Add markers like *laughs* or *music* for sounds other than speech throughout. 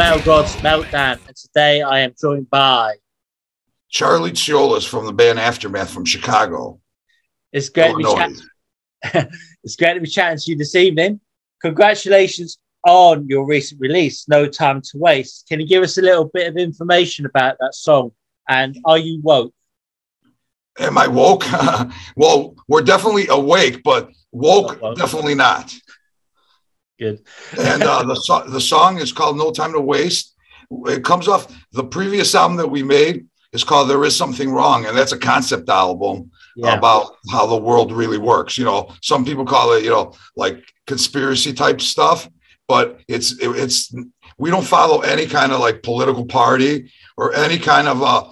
Metal Gods Meltdown, and today I am joined by Charlie Tsiolis from the band Aftermath from Chicago. It's great, to be chat- *laughs* it's great to be chatting to you this evening. Congratulations on your recent release, No Time to Waste. Can you give us a little bit of information about that song? And are you woke? Am I woke? *laughs* well, we're definitely awake, but woke, woke. definitely not. Good. and uh, the, so- the song is called No Time to Waste. It comes off the previous album that we made is called There Is Something Wrong. And that's a concept album yeah. about how the world really works. You know, some people call it, you know, like conspiracy type stuff, but it's, it, it's, we don't follow any kind of like political party or any kind of uh,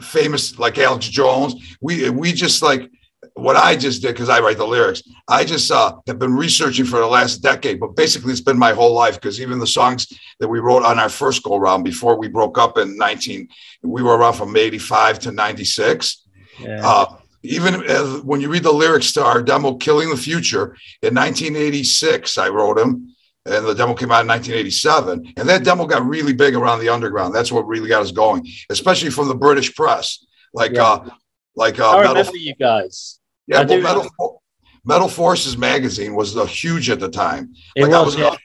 famous like Alex Jones. We, we just like, what I just did because I write the lyrics. I just uh, have been researching for the last decade, but basically it's been my whole life because even the songs that we wrote on our first go round before we broke up in 19, we were around from 85 to 96. Yeah. Uh, even as, when you read the lyrics to our demo "Killing the Future" in 1986, I wrote them, and the demo came out in 1987, and that demo got really big around the underground. That's what really got us going, especially from the British press. Like, yeah. uh, like uh, I remember Metal, you guys. Yeah, well, Metal, Metal Forces magazine was the huge at the time. It like was, was yeah.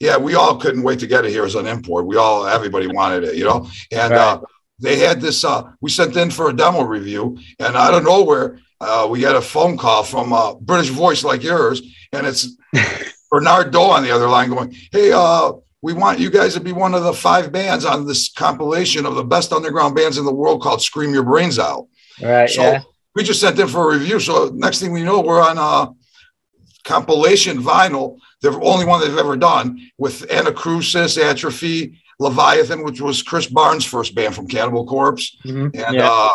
yeah. we all couldn't wait to get it here as an import. We all, everybody wanted it, you know. And right. uh, they had this. Uh, we sent in for a demo review, and out of nowhere, uh, we had a phone call from a British voice like yours, and it's *laughs* Bernard Doe on the other line going, "Hey, uh, we want you guys to be one of the five bands on this compilation of the best underground bands in the world called Scream Your Brains Out." Right. So yeah. We just sent in for a review. So next thing we know, we're on a compilation vinyl, the only one they've ever done with Anacrusis, Atrophy, Leviathan, which was Chris Barnes' first band from Cannibal Corpse, mm-hmm. and yeah. uh,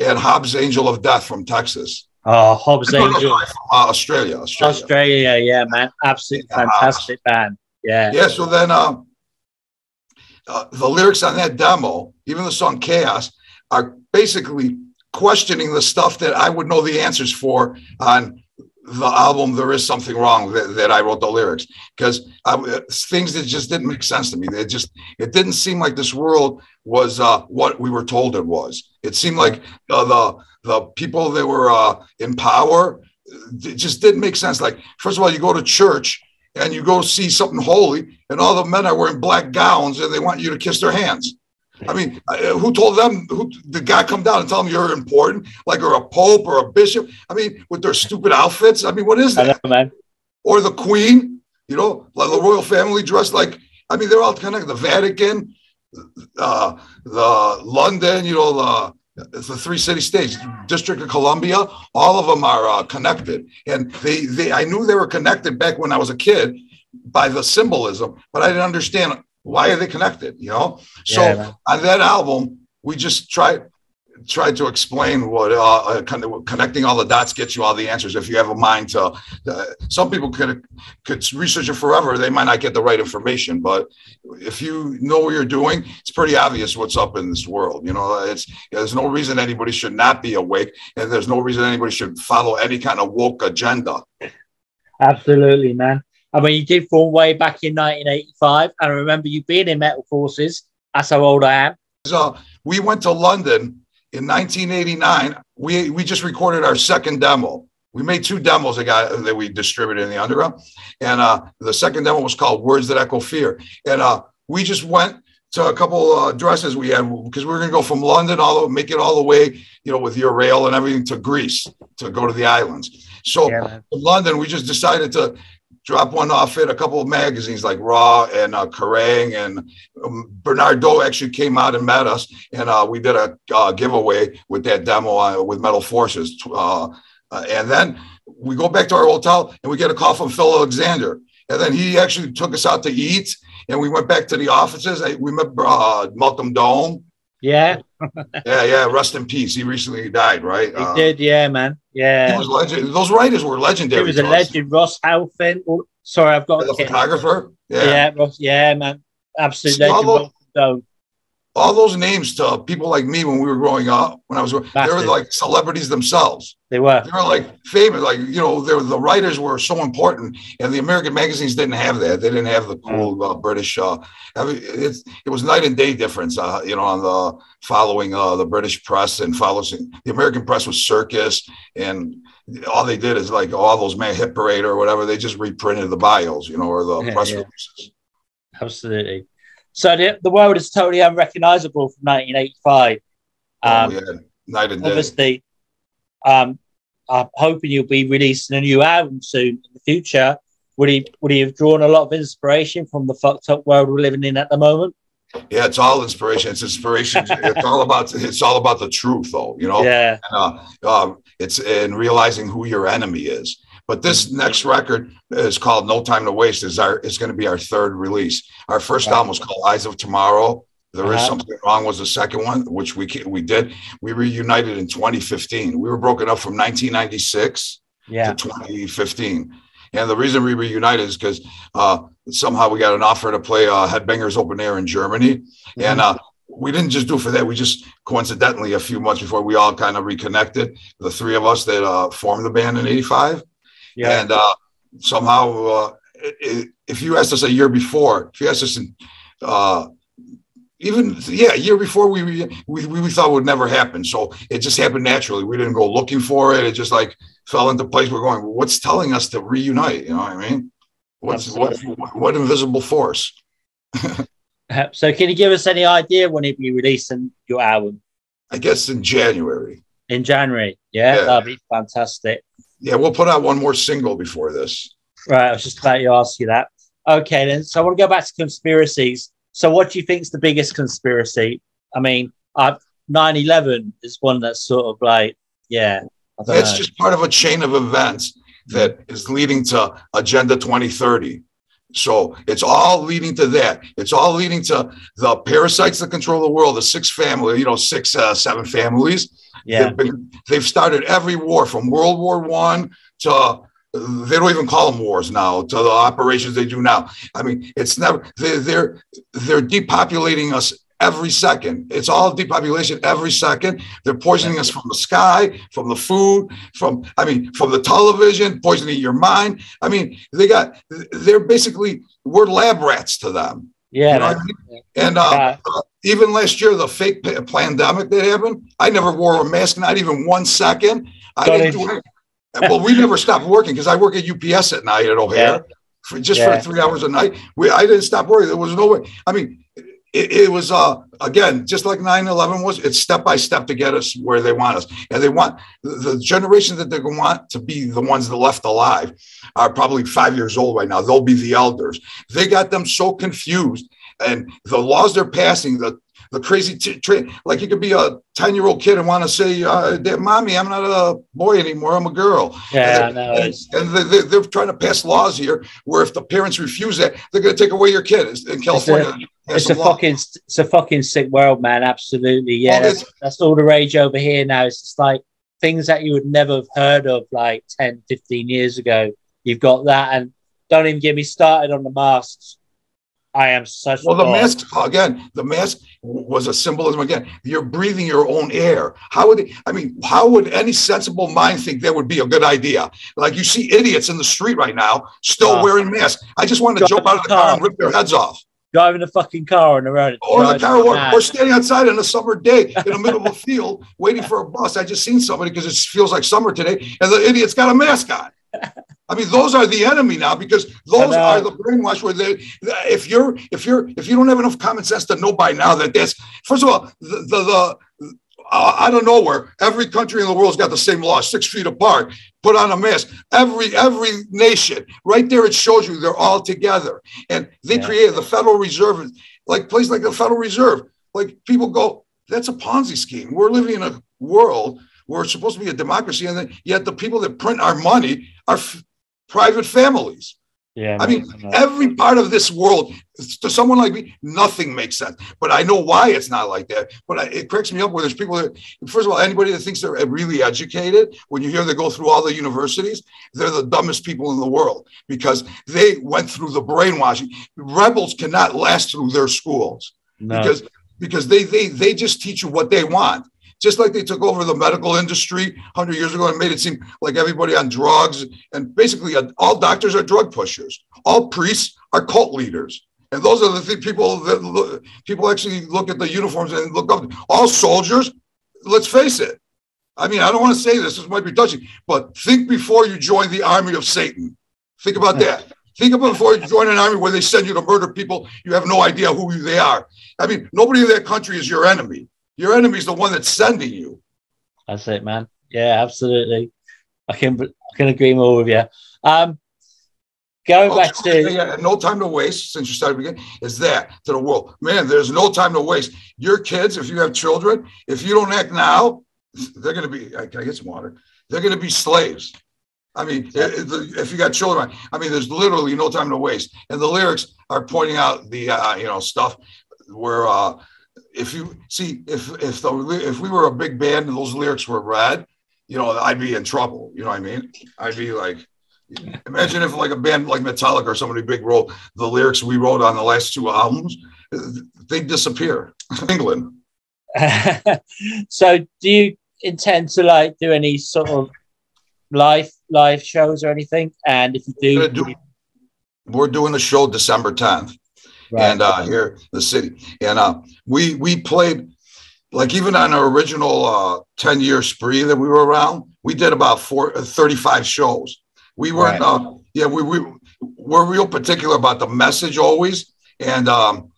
and Hobbs Angel of Death from Texas. Oh, Hobbs Angel from uh, Australia, Australia. Australia, yeah, man, absolutely yeah, fantastic band. Yeah, yeah. So then, uh, uh, the lyrics on that demo, even the song "Chaos," are basically questioning the stuff that I would know the answers for on the album there is something wrong that, that i wrote the lyrics. Because things that just didn't make sense to me. It just it didn't seem like this world was uh, what we were told it was. It seemed like uh, the the people that were uh, in power just didn't make sense. Like first of all you go to church and you go see something holy and all the men are wearing black gowns and they want you to kiss their hands I mean, uh, who told them? Who the guy come down and tell them you're important, like or a pope or a bishop? I mean, with their stupid outfits. I mean, what is that? Know. Or the queen, you know, like the royal family dressed like. I mean, they're all connected. The Vatican, uh, the London, you know, the the three city states, District of Columbia, all of them are uh, connected. And they, they, I knew they were connected back when I was a kid by the symbolism, but I didn't understand why are they connected? You know. So yeah, on that album, we just tried tried to explain what uh, uh, kind of connecting all the dots gets you all the answers. If you have a mind to, uh, some people could could research it forever. They might not get the right information, but if you know what you're doing, it's pretty obvious what's up in this world. You know, it's there's no reason anybody should not be awake, and there's no reason anybody should follow any kind of woke agenda. Absolutely, man. I mean, you did form way back in 1985. And I remember you being in Metal Forces. That's how old I am. So we went to London in 1989. We, we just recorded our second demo. We made two demos that, got, that we distributed in the underground. And uh, the second demo was called Words That Echo Fear. And uh, we just went to a couple uh, dresses we had because we were going to go from London all the make it all the way, you know, with your rail and everything to Greece to go to the islands. So yeah, in London, we just decided to drop one off at a couple of magazines like Raw and uh, Kerrang and um, Bernard Doe actually came out and met us and uh, we did a uh, giveaway with that demo uh, with Metal Forces. Uh, uh, and then we go back to our hotel and we get a call from Phil Alexander. And then he actually took us out to eat and we went back to the offices. We met uh, Malcolm Dome yeah. *laughs* yeah, yeah. Rest in peace. He recently died, right? He uh, did, yeah, man. Yeah. He was legend. Those writers were legendary. He was a legend. Ross Halfin. Oh, sorry, I've got the photographer. Yeah. Yeah, Ross, yeah, man. Absolute legend. All those names to people like me when we were growing up, when I was, they were like celebrities themselves. They were. They were like famous. Like you know, were, the writers were so important, and the American magazines didn't have that. They didn't have the cool uh, British. Uh, it was night and day difference. Uh, you know, on the following uh, the British press and following the American press was circus, and all they did is like all those man hit parade or whatever. They just reprinted the bios, you know, or the yeah, press yeah. releases. Absolutely. So the, the world is totally unrecognizable from 1985. Um, oh, yeah. Night and day. Obviously, um, I'm hoping you'll be releasing a new album soon in the future. Would he would he have drawn a lot of inspiration from the fucked up world we're living in at the moment? Yeah, it's all inspiration. It's inspiration. *laughs* it's all about it's all about the truth, though. You know. Yeah. And, uh, uh, it's in realizing who your enemy is. But this next record is called No Time to Waste. is our is going to be our third release. Our first album was called Eyes of Tomorrow. There uh-huh. is something wrong was the second one, which we we did. We reunited in 2015. We were broken up from 1996 yeah. to 2015. And the reason we reunited is because uh, somehow we got an offer to play uh, Headbangers Open Air in Germany. Mm-hmm. And uh, we didn't just do it for that. We just coincidentally, a few months before, we all kind of reconnected. The three of us that uh, formed the band in '85, yeah. and uh, somehow, uh, if you asked us a year before, if you asked us in, uh, even yeah, a year before, we, we we thought would never happen. So it just happened naturally. We didn't go looking for it. It just like fell into place. We're going. What's telling us to reunite? You know what I mean? What's what, what invisible force? So, can you give us any idea when you'll be releasing your album? I guess in January. In January, yeah, yeah. that'd be fantastic. Yeah, we'll put out one more single before this. Right, I was just about to ask you that. Okay, then. So I want to go back to conspiracies. So, what do you think is the biggest conspiracy? I mean, uh, 9/11 is one that's sort of like, yeah, it's just part of a chain of events that is leading to Agenda 2030. So it's all leading to that. It's all leading to the parasites that control the world, the six family, you know, six, uh, seven families. Yeah. They've, been, they've started every war from World War One to they don't even call them wars now to the operations they do now. I mean, it's never they're they're, they're depopulating us every second. It's all depopulation every second. They're poisoning us from the sky, from the food, from I mean, from the television, poisoning your mind. I mean, they got they're basically we're lab rats to them. Yeah. You know I mean? And uh, uh, even last year, the fake pandemic that happened, I never wore a mask, not even one second. I didn't do it. well, we never stopped working because I work at UPS at night at O'Hare. Yeah. For, just yeah. for three hours a night, we I didn't stop working. There was no way. I mean, it, it, was uh, again just like 9-11 was it's step by step to get us where they want us. And they want the, generation that they going want to be the ones that left alive are probably five years old right now. They'll be the elders. They got them so confused and the laws they're passing the the crazy t- tra- like you could be a 10 year old kid and want to say uh, mommy i'm not a boy anymore i'm a girl. Yeah and, no, and, and they, they're trying to pass laws here where if the parents refuse that they're going to take away your kid in california it's a, a fucking it's a fucking sick world man absolutely yeah that's, that's all the rage over here now it's just like things that you would never have heard of like 10 15 years ago you've got that and don't even get me started on the masks I am such. Well, the mask again. The mask was a symbolism again. You're breathing your own air. How would I mean? How would any sensible mind think that would be a good idea? Like you see idiots in the street right now still uh, wearing masks. I just want to jump out of the car and rip their heads off. Driving a fucking car on the road. Or the car, or, or, standing outside on a summer day in the middle of a field waiting for a bus. I just seen somebody because it feels like summer today, and the idiot's got a mask on. I mean, those are the enemy now because those are the brainwash. Where they, if you're, if you're, if you don't have enough common sense to know by now that that's first of all the the, the out of nowhere, every country in the world's got the same law, six feet apart. Put on a mask. Every every nation, right there, it shows you they're all together, and they yeah. created the Federal Reserve, like place like the Federal Reserve. Like people go, that's a Ponzi scheme. We're living in a world we're supposed to be a democracy, and then, yet the people that print our money are f- private families. Yeah, I mean, every part of this world, to someone like me, nothing makes sense. But I know why it's not like that. But I, it cracks me up where there's people that, first of all, anybody that thinks they're really educated, when you hear they go through all the universities, they're the dumbest people in the world because they went through the brainwashing. Rebels cannot last through their schools no. because because they they they just teach you what they want. Just like they took over the medical industry 100 years ago and made it seem like everybody on drugs and basically all doctors are drug pushers, all priests are cult leaders. And those are the th- people that look, people actually look at the uniforms and look up. All soldiers, let's face it. I mean, I don't want to say this, this might be touching, but think before you join the army of Satan. Think about that. Think about before you join an army where they send you to murder people, you have no idea who they are. I mean, nobody in that country is your enemy. Your enemy's the one that's sending you. That's it, man. Yeah, absolutely. I can I can agree more with you. Um, going oh, back to yeah, no time to waste since you started again is that to the world man there's no time to waste your kids if you have children if you don't act now they're going to be can i get some water they're going to be slaves i mean if you got children i mean there's literally no time to waste and the lyrics are pointing out the uh, you know stuff where uh if you see if if the if we were a big band and those lyrics were read you know i'd be in trouble you know what i mean i'd be like Imagine if like a band like Metallica or somebody big wrote the lyrics we wrote on the last two albums, they'd disappear. *laughs* England. *laughs* so do you intend to like do any sort of live live shows or anything? And if you do, do we're doing a show December 10th. Right. And uh here in the city. And uh we we played like even on our original uh 10 year spree that we were around, we did about four, uh, 35 shows we weren't, right. uh, yeah, we, we, we're real particular about the message always. And um,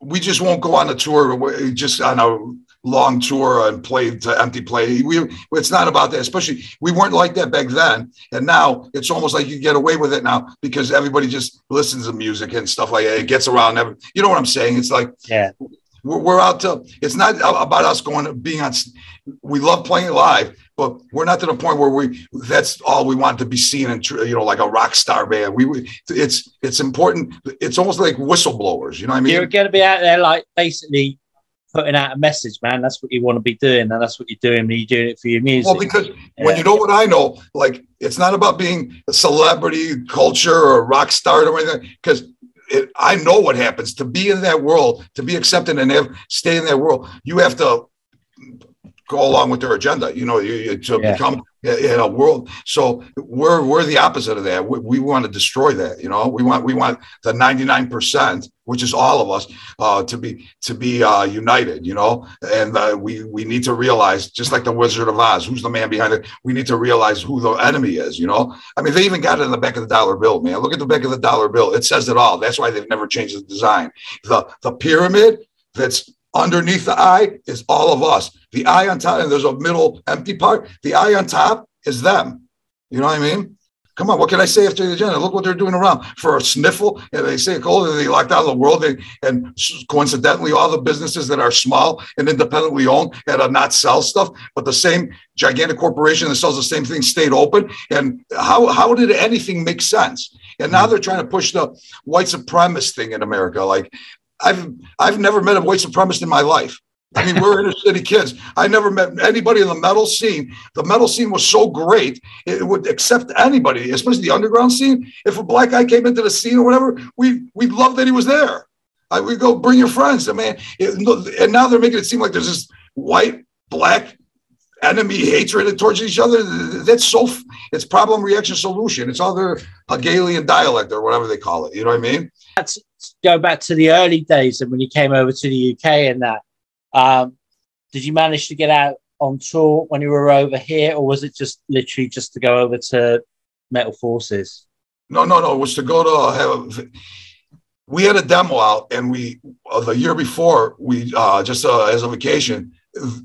we just won't go on a tour, just on a long tour and play to empty play. We, it's not about that, especially we weren't like that back then. And now it's almost like you get away with it now because everybody just listens to music and stuff like that. It gets around. Every, you know what I'm saying? It's like, yeah, we're, we're out to, it's not about us going, to being on, we love playing live, but we're not to the point where we that's all we want to be seen and you know like a rock star band we it's it's important it's almost like whistleblowers you know what i mean you're going to be out there like basically putting out a message man that's what you want to be doing and that's what you're doing you're doing it for your music well because yeah. when you know what i know like it's not about being a celebrity culture or a rock star or anything because I know what happens to be in that world, to be accepted and have, stay in that world. You have to go along with their agenda. You know, you, you to yeah. become in a world. So we're we're the opposite of that. We, we, want to destroy that. You know, we want we want the ninety nine percent, which is all of us, uh, to be to be uh, united. You know, and uh, we we need to realize, just like the Wizard of Oz, who's the man behind it. We need to realize who the enemy is. You know, I mean, they even got it in the back of the dollar bill. Man, look at the back of the dollar bill. It says it all. That's why they've never changed the design. The the pyramid that's Underneath the eye is all of us. The eye on top, and there's a middle empty part. The eye on top is them. You know what I mean? Come on, what can I say after the agenda? Look what they're doing around for a sniffle. And they say, oh, they locked out of the world. They, and coincidentally, all the businesses that are small and independently owned had to not sell stuff, but the same gigantic corporation that sells the same thing stayed open. And how, how did anything make sense? And now mm. they're trying to push the white supremacist thing in America. Like I've I've never met a white supremacist in my life. I mean, we're inner city kids. I never met anybody in the metal scene. The metal scene was so great; it would accept anybody, especially the underground scene. If a black guy came into the scene or whatever, we we loved that he was there. I, we go bring your friends. I mean, it, and now they're making it seem like there's this white black enemy hatred towards each other. That's so. It's problem reaction solution. It's other Hegelian dialect or whatever they call it. You know what I mean? That's go back to the early days and when you came over to the UK and that. Um, did you manage to get out on tour when you were over here, or was it just literally just to go over to Metal Forces? No, no, no. It was to go to have. A, We had a demo out, and we uh, the year before we uh, just uh, as a vacation.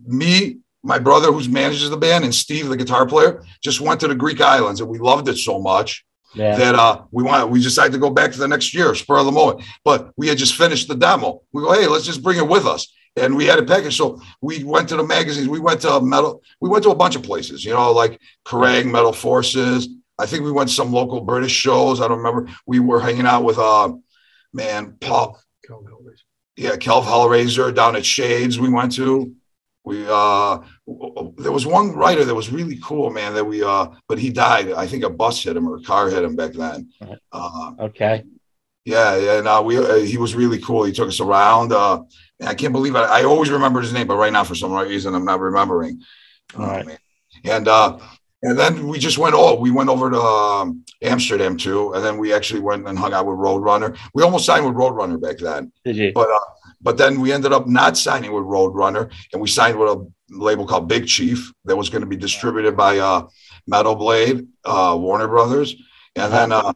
Me, my brother, who manages the band, and Steve, the guitar player, just went to the Greek islands, and we loved it so much yeah. that uh, we want we decided to go back to the next year, spur of the moment. But we had just finished the demo. We go, hey, let's just bring it with us. And we had a package. So we went to the magazines. We went to metal. We went to a bunch of places, you know, like Kerrang, Metal Forces. I think we went to some local British shows. I don't remember. We were hanging out with uh man, Paul. Yeah, Kelv Hellraiser down at Shades. We went to. We uh there was one writer that was really cool, man. That we uh, but he died. I think a bus hit him or a car hit him back then. Uh, okay. Yeah, yeah. No, we uh, he was really cool. He took us around. Uh, I can't believe it. I always remember his name, but right now for some reason I'm not remembering. All right. Oh, and uh, and then we just went. all we went over to um, Amsterdam too, and then we actually went and hung out with Roadrunner. We almost signed with Roadrunner back then. Did you? But uh, but then we ended up not signing with Roadrunner, and we signed with a label called Big Chief that was going to be distributed by uh, Metal Blade, uh, Warner Brothers, and then uh,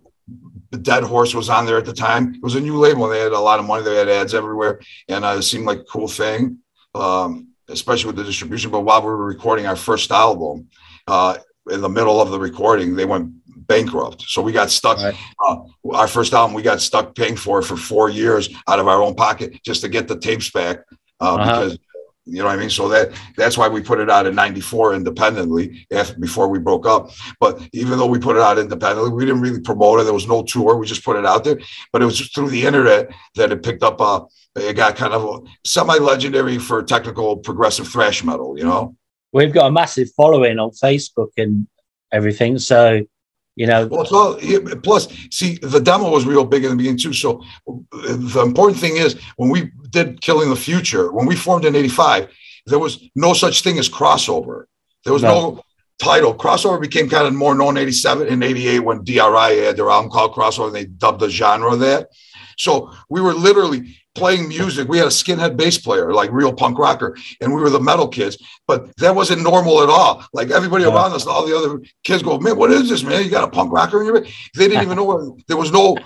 Dead Horse was on there at the time. It was a new label. and They had a lot of money. They had ads everywhere, and uh, it seemed like a cool thing, um, especially with the distribution. But while we were recording our first album, uh, in the middle of the recording, they went bankrupt. So we got stuck. Right. Uh, our first album, we got stuck paying for it for four years out of our own pocket just to get the tapes back uh, uh-huh. because you know what I mean? So that that's why we put it out in 94 independently after before we broke up. But even though we put it out independently, we didn't really promote it. There was no tour. We just put it out there. But it was through the internet that it picked up uh it got kind of semi-legendary for technical progressive thrash metal, you know. We've got a massive following on Facebook and everything. So you know. Well all plus see the demo was real big in the beginning too so the important thing is when we did killing the future when we formed in 85 there was no such thing as crossover. There was no, no. title. Crossover became kind of more known in 87 and 88 when D.R.I. had their album called crossover and they dubbed the genre that so we were literally playing music. We had a skinhead bass player, like real punk rocker, and we were the metal kids. But that wasn't normal at all. Like everybody around us, all the other kids go, "Man, what is this, man? You got a punk rocker in your?" Band? They didn't *laughs* even know there was no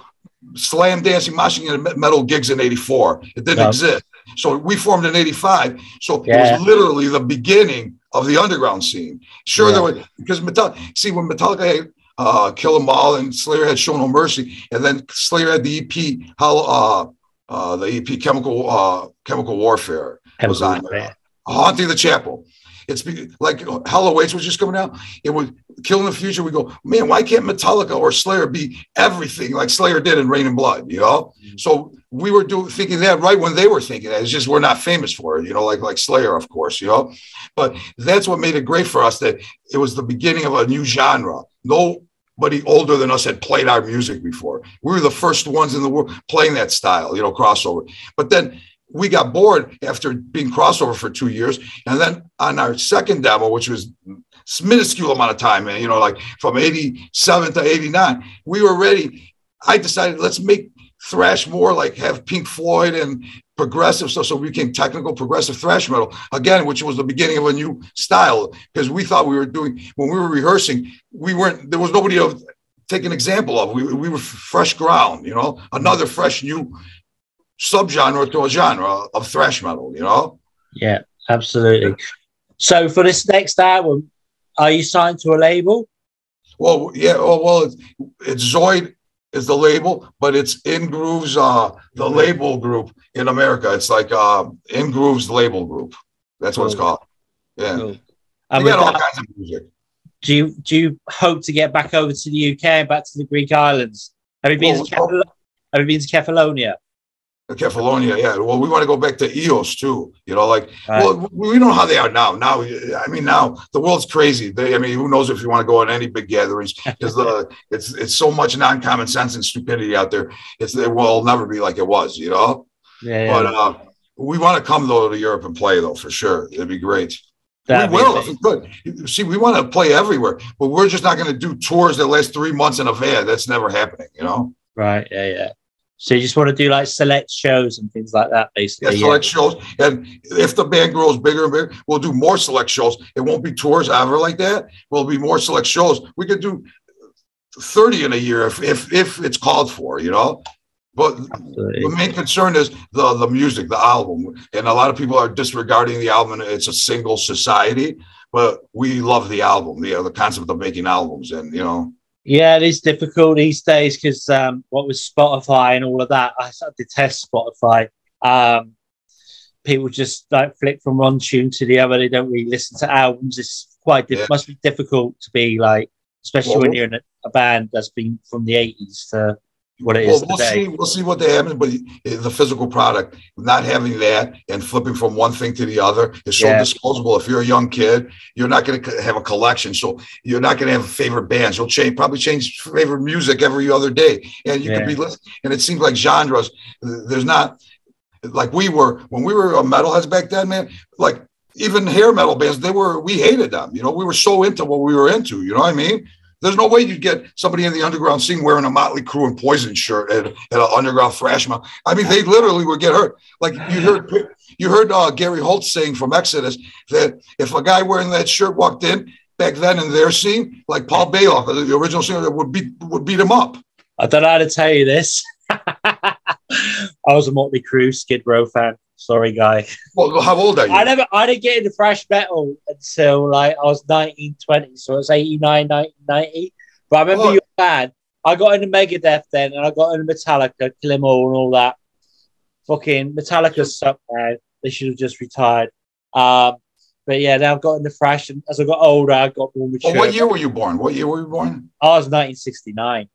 slam dancing, moshing and metal gigs in '84. It didn't no. exist. So we formed in '85. So yeah. it was literally the beginning of the underground scene. Sure, yeah. there were because Metallica. See, when Metallica uh, Kill 'Em All and Slayer had Show No Mercy, and then Slayer had the EP How uh, uh, the EP Chemical uh, Chemical Warfare Chemical was on. Haunting the Chapel. It's like Hell Awaits was just coming out. It was Killing the Future. We go, man, why can't Metallica or Slayer be everything like Slayer did in Reign in Blood? You know, mm-hmm. so we were doing thinking that right when they were thinking that. It's just we're not famous for it, you know, like like Slayer, of course, you know. But that's what made it great for us that it was the beginning of a new genre. No nobody older than us had played our music before. We were the first ones in the world playing that style, you know, crossover. But then we got bored after being crossover for two years. And then on our second demo, which was minuscule amount of time, you know, like from 87 to 89, we were ready. I decided let's make thrash more like have Pink Floyd and progressive stuff. So we became technical progressive thrash metal again, which was the beginning of a new style because we thought we were doing when we were rehearsing, we weren't there was nobody to take an example of. We, we were fresh ground, you know, another fresh new subgenre to a genre of thrash metal, you know? Yeah, absolutely. So for this next album, are you signed to a label? Well, yeah. Well, well it's, it's Zoid is the label, but it's INgrooves, uh, the mm-hmm. label group in America. It's like uh, INgrooves label group. That's what it's called. Yeah. Cool. And got all kinds of music. Do you do you hope to get back over to the UK, back to the Greek islands? Have you been well, to Kefal- Have you been to Kefalonia? Kefalonia, yeah. Well, we want to go back to Ios too. You know, like, right. well, we know how they are now. Now, I mean, now the world's crazy. They, I mean, who knows if you want to go on any big gatherings because the *laughs* it's it's so much non common sense and stupidity out there. It's it will never be like it was. You know. Yeah. yeah. But uh, we want to come though to Europe and play though for sure. It'd be great. That'd we will if we could. See, we want to play everywhere, but we're just not going to do tours that last three months in a van. That's never happening. You know. Right. Yeah. Yeah. So you just want to do like select shows and things like that, basically. Yeah, select yeah. shows. And if the band grows bigger and bigger, we'll do more select shows. It won't be tours ever like that. We'll be more select shows. We could do 30 in a year if if, if it's called for, you know. But Absolutely. the main concern is the the music, the album. And a lot of people are disregarding the album. It's a single society, but we love the album, the, the concept of making albums. And, you know, yeah, it is difficult these days because um, what with Spotify and all of that, I detest Spotify. Um, people just like flick from one tune to the other. They don't really listen to albums. It's quite diff- yeah. must be difficult to be like, especially well, when you're in a, a, band that's been from the eighties to what it well, is we'll today. see. We'll see what they have, but eh, the physical product, not having that and flipping from one thing to the other is so Yeah. disposable. If you're a young kid, you're not going to have a collection, so you're not going to have favorite bands. You'll change, probably change favorite music every other day, and you Yeah. could be listening. And it seems like genres. There's not like we were when we were a metalheads back then, man. Like even hair metal bands, they were we hated them. You know, we were so into what we were into. You know what I mean? There's no way you'd get somebody in the underground scene wearing a Motley Crue and Poison shirt at, at an underground thrash metal. I mean, they literally would get hurt. Like you *sighs* heard, you heard uh, Gary Holt saying from Exodus that if a guy wearing that shirt walked in back then in their scene, like Paul Baloff, the original singer, would beat would beat him up. I don't know how to tell you this. *laughs* I was a Motley Crue Skid Row fan. Sorry, guy. Well, how old are you? I never, I didn't get into thrash metal until like I was 19, 20. So it was 89, 90, 90. But I remember Oh. your band. I got into Megadeth then, and I got into Metallica, Kill 'Em All, and all that. Fucking Metallica sucked, man. They should have just retired. Um, but yeah, then I've got into thrash, and as I got older, I got more mature. Well, what year were you born? What year were you born? I was 1969.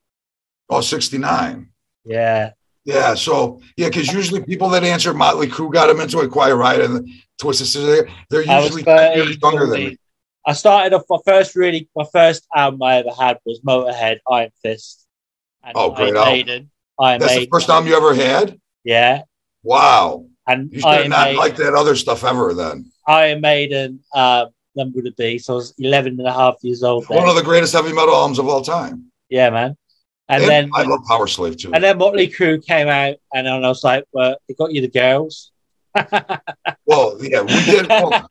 Oh, 69. Yeah. Yeah, so yeah, because usually people that answer Motley Crue got them into it, Quiet Riot and Twisted Sister. They're usually 30, years younger than me. I started off my first really my first album I ever had was Motorhead, Iron Fist. And Oh, great Iron. Maiden. Iron That's Maiden. the first album you ever had. Yeah. Wow, And you should Iron not Maiden, liked that other stuff ever. Then Iron Maiden, um, number to be. So I was 11 and a half years old. Then. one of the greatest heavy metal albums of all time. yeah, man. And, And then I love Powerslave too. and then Motley Crue came out, and then I was like, "Well, they got you the girls." *laughs* well, yeah, we did. well,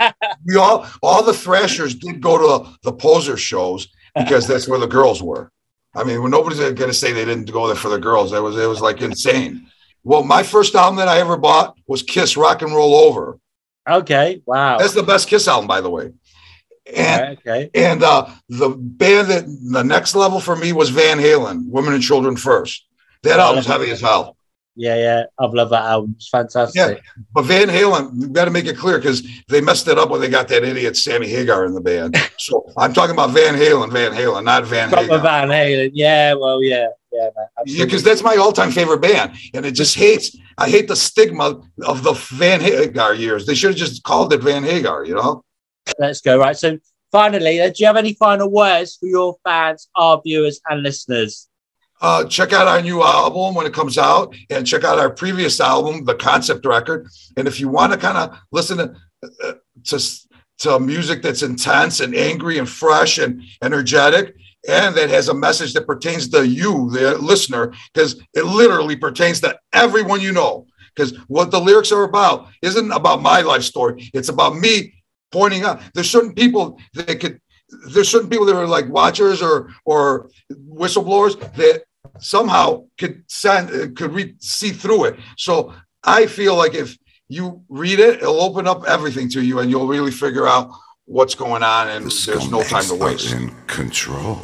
we all all the Thrashers did go to the poser shows because that's where the girls were. I mean, nobody's going to say they didn't go there for the girls, it was it was like insane. Well, my first album that I ever bought was Kiss Rock and Roll Over. okay, wow. That's the best Kiss album, by the way. And okay, and uh, the band that the next level for me was Van Halen, Women and Children First. That album's heavy as hell. yeah, yeah. I've loved that album. It's fantastic. But Van Halen, you got to make it clear because they messed it up when they got that idiot Sammy Hagar in the band. *laughs* So I'm talking about Van Halen, Van Halen, not Van Proper Hagar. Van Halen. Yeah, well, yeah, yeah, man. Yeah, because that's my all-time favorite band, and it just hates. I hate the stigma of the Van Hagar years. They should have just called it Van Hagar. You know. Let's go. Right. So finally, uh, do you have any final words for your fans, our viewers, and listeners? uh, check out our new album when it comes out and check out our previous album, the concept record. And if you want to kind of listen to, uh, to, to music that's intense and angry and fresh and energetic, and that has a message that pertains to you, the listener, because it literally pertains to everyone you know. Because what the lyrics are about isn't about my life story, it's about me pointing out there's certain people that could there's certain people that are like watchers or or whistleblowers that somehow could send could read see through it. So I feel like if you read it, it'll open up everything to you, and you'll really figure out what's going on, and The there's no time to waste. in control.